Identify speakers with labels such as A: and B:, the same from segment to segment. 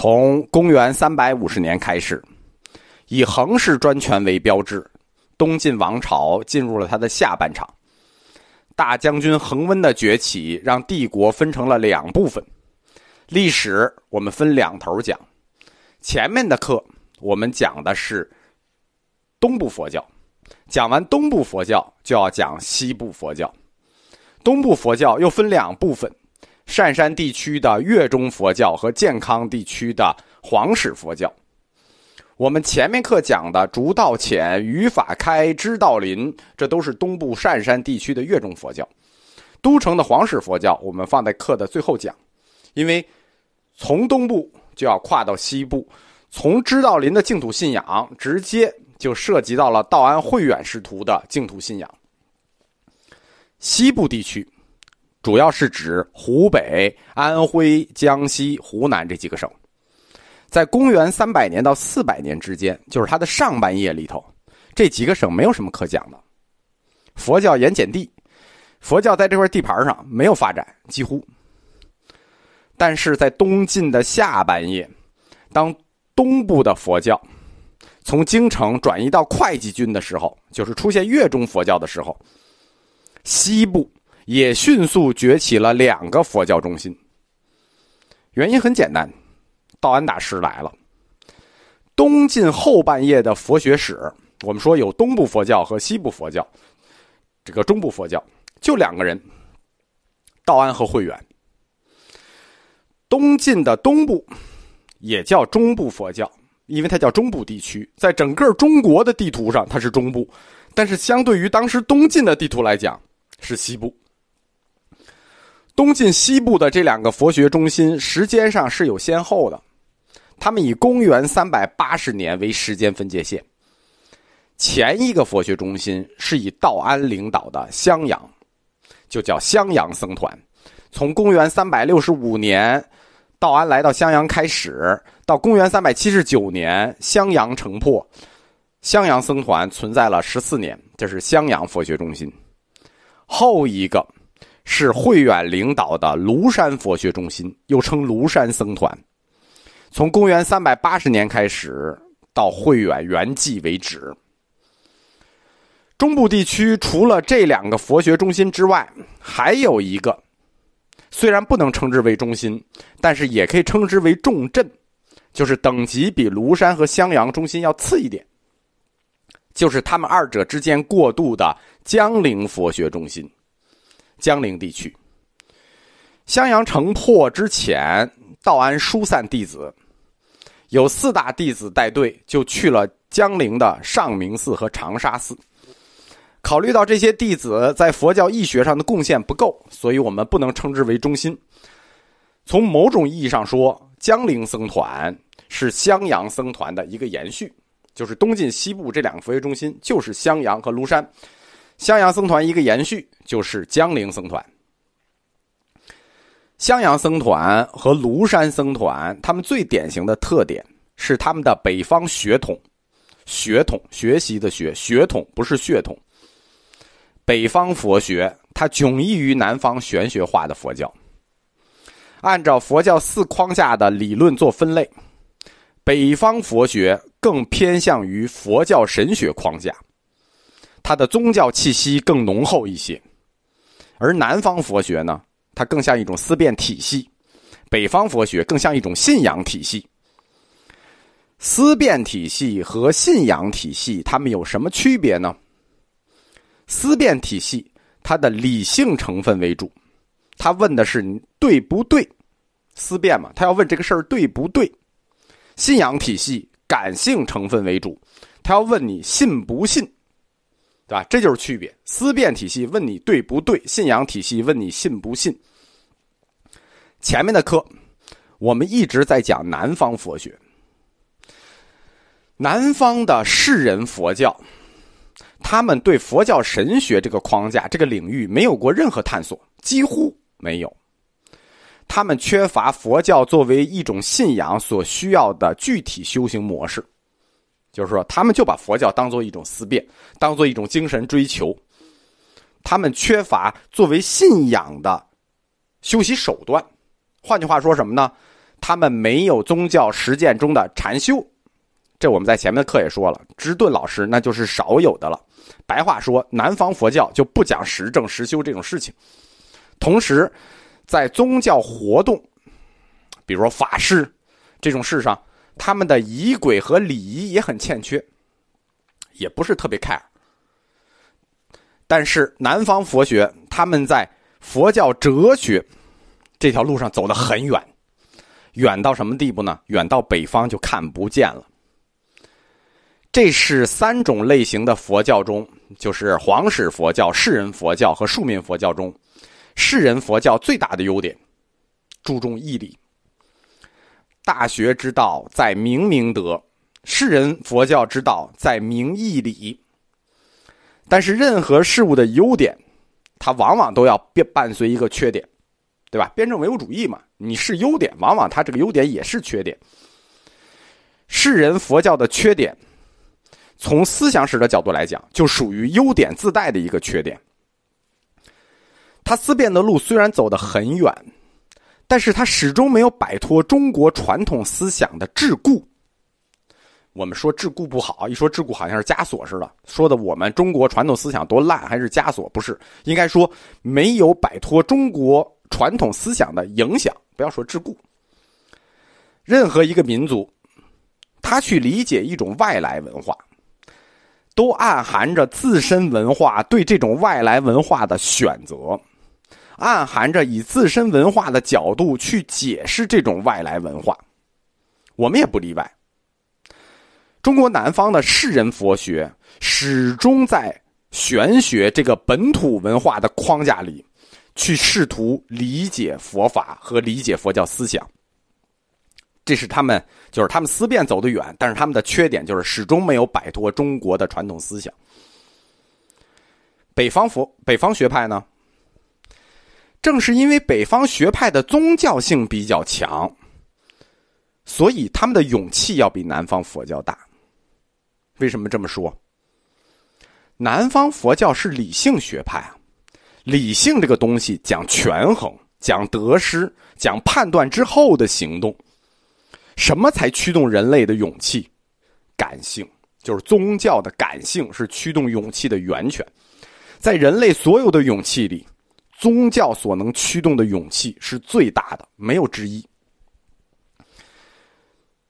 A: 从公元三百五十年开始，以恒氏专权为标志，东晋王朝进入了它的下半场。大将军恒温的崛起，让帝国分成了两部分。历史我们分两头讲，前面的课我们讲的是东部佛教，讲完东部佛教就要讲西部佛教。东部佛教又分两部分。善山地区的越中佛教和健康地区的黄氏佛教，我们前面课讲的竹道浅、语法开、知道林，这都是东部善山地区的越中佛教。都城的黄氏佛教，我们放在课的最后讲，因为从东部就要跨到西部，从知道林的净土信仰，直接就涉及到了道安慧远师徒的净土信仰。西部地区。主要是指湖北、安徽、江西、湖南这几个省，在公元三百年到四百年之间，就是它的上半叶里头，这几个省没有什么可讲的。佛教盐碱地，佛教在这块地盘上没有发展，几乎。但是在东晋的下半叶，当东部的佛教从京城转移到会稽郡的时候，就是出现越中佛教的时候，西部。也迅速崛起了两个佛教中心。原因很简单，道安大师来了。东晋后半叶的佛学史，我们说有东部佛教和西部佛教，这个中部佛教就两个人，道安和慧远。东晋的东部也叫中部佛教，因为它叫中部地区，在整个中国的地图上它是中部，但是相对于当时东晋的地图来讲是西部。东晋西部的这两个佛学中心，时间上是有先后的。他们以公元三百八十年为时间分界线。前一个佛学中心是以道安领导的襄阳，就叫襄阳僧团。从公元三百六十五年，道安来到襄阳开始，到公元三百七十九年，襄阳城破，襄阳僧团存在了十四年。这是襄阳佛学中心。后一个。是慧远领导的庐山佛学中心，又称庐山僧团，从公元三百八十年开始到慧远圆寂为止。中部地区除了这两个佛学中心之外，还有一个，虽然不能称之为中心，但是也可以称之为重镇，就是等级比庐山和襄阳中心要次一点，就是他们二者之间过渡的江陵佛学中心。江陵地区，襄阳城破之前，道安疏散弟子，有四大弟子带队，就去了江陵的上明寺和长沙寺。考虑到这些弟子在佛教义学上的贡献不够，所以我们不能称之为中心。从某种意义上说，江陵僧团是襄阳僧团的一个延续，就是东晋西部这两个佛学中心，就是襄阳和庐山。襄阳僧团一个延续就是江陵僧团。襄阳僧团和庐山僧团，他们最典型的特点是他们的北方血统，血统学习的学血统不是血统。北方佛学它迥异于南方玄学化的佛教。按照佛教四框架的理论做分类，北方佛学更偏向于佛教神学框架。它的宗教气息更浓厚一些，而南方佛学呢，它更像一种思辨体系；北方佛学更像一种信仰体系。思辨体系和信仰体系，它们有什么区别呢？思辨体系它的理性成分为主，它问的是你对不对，思辨嘛，他要问这个事儿对不对。信仰体系感性成分为主，他要问你信不信。对吧？这就是区别。思辨体系问你对不对，信仰体系问你信不信。前面的课我们一直在讲南方佛学，南方的世人佛教，他们对佛教神学这个框架、这个领域没有过任何探索，几乎没有。他们缺乏佛教作为一种信仰所需要的具体修行模式。就是说，他们就把佛教当做一种思辨，当做一种精神追求。他们缺乏作为信仰的修习手段。换句话说什么呢？他们没有宗教实践中的禅修。这我们在前面的课也说了，芝顿老师那就是少有的了。白话说，南方佛教就不讲实证实修这种事情。同时，在宗教活动，比如说法事这种事上，他们的仪轨和礼仪也很欠缺，也不是特别 care。但是南方佛学，他们在佛教哲学这条路上走得很远，远到什么地步呢？远到北方就看不见了。这是三种类型的佛教中，就是皇室佛教、士人佛教和庶民佛教中，士人佛教最大的优点，注重义理。大学之道在明明德，世人佛教之道在明义理。但是任何事物的优点，它往往都要伴伴随一个缺点，对吧？辩证唯物主义嘛，你是优点，往往它这个优点也是缺点。世人佛教的缺点。从思想史的角度来讲，就属于优点自带的一个缺点。他思辨的路虽然走得很远，但是他始终没有摆脱中国传统思想的桎梏。我们说桎梏不好，一说桎梏好像是枷锁似的，说的我们中国传统思想多烂，还是枷锁？不是，应该说没有摆脱中国传统思想的影响。不要说桎梏，任何一个民族，他去理解一种外来文化。都暗含着自身文化对这种外来文化的选择，暗含着以自身文化的角度去解释这种外来文化，我们也不例外。中国南方的士人佛学始终在玄学这个本土文化的框架里，去试图理解佛法和理解佛教思想。这是他们，就是他们思辨走得远，但是他们的缺点就是始终没有摆脱中国的传统思想。北方佛北方学派呢，正是因为北方学派的宗教性比较强，所以他们的勇气要比南方佛教大。为什么这么说？南方佛教是理性学派啊，理性这个东西讲权衡、讲得失、讲判断之后的行动。什么才驱动人类的勇气？感性，就是宗教的感性是驱动勇气的源泉。在人类所有的勇气里，宗教所能驱动的勇气是最大的，没有之一。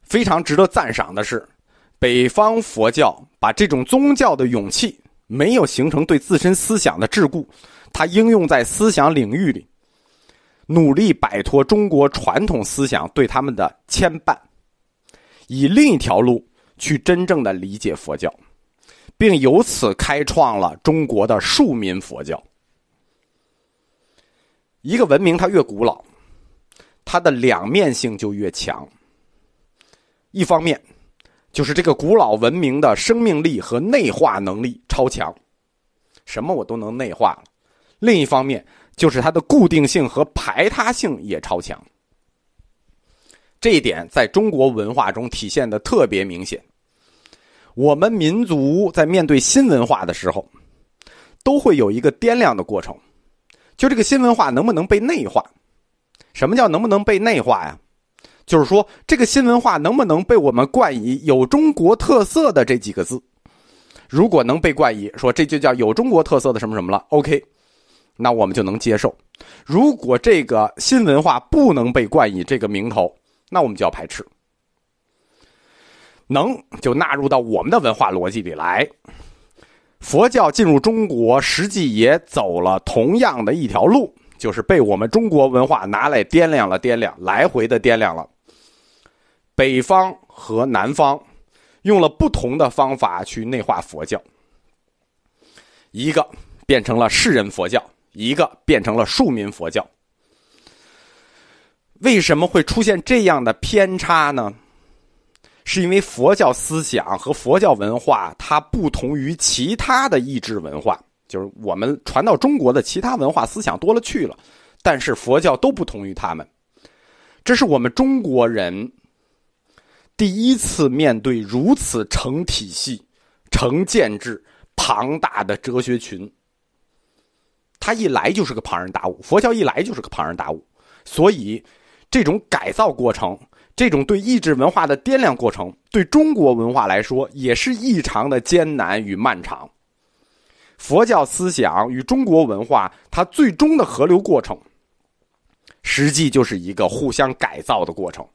A: 非常值得赞赏的是，北方佛教把这种宗教的勇气没有形成对自身思想的桎梏，它应用在思想领域里。努力摆脱中国传统思想对他们的牵绊，以另一条路去真正的理解佛教，并由此开创了中国的庶民佛教。一个文明它越古老，它的两面性就越强。一方面，就是这个古老文明的生命力和内化能力超强，什么我都能内化了；另一方面，就是它的固定性和排他性也超强，这一点在中国文化中体现的特别明显。我们民族在面对新文化的时候，都会有一个掂量的过程，就这个新文化能不能被内化？什么叫能不能被内化呀？就是说这个新文化能不能被我们冠以有中国特色的这几个字？如果能被冠以说这就叫有中国特色的什么什么了，OK。那我们就能接受。如果这个新文化不能被冠以这个名头，那我们就要排斥。能就纳入到我们的文化逻辑里来。佛教进入中国，实际也走了同样的一条路，就是被我们中国文化拿来掂量了掂量，来回的掂量了。北方和南方用了不同的方法去内化佛教，一个变成了世人佛教。一个变成了庶民佛教，为什么会出现这样的偏差呢？是因为佛教思想和佛教文化它不同于其他的意志文化，就是我们传到中国的其他文化思想多了去了，但是佛教都不同于他们。这是我们中国人第一次面对如此成体系、成建制、庞大的哲学群。他一来就是个庞然大物，佛教一来就是个庞然大物，所以这种改造过程，这种对意志文化的掂量过程，对中国文化来说也是异常的艰难与漫长。佛教思想与中国文化，它最终的合流过程，实际就是一个互相改造的过程。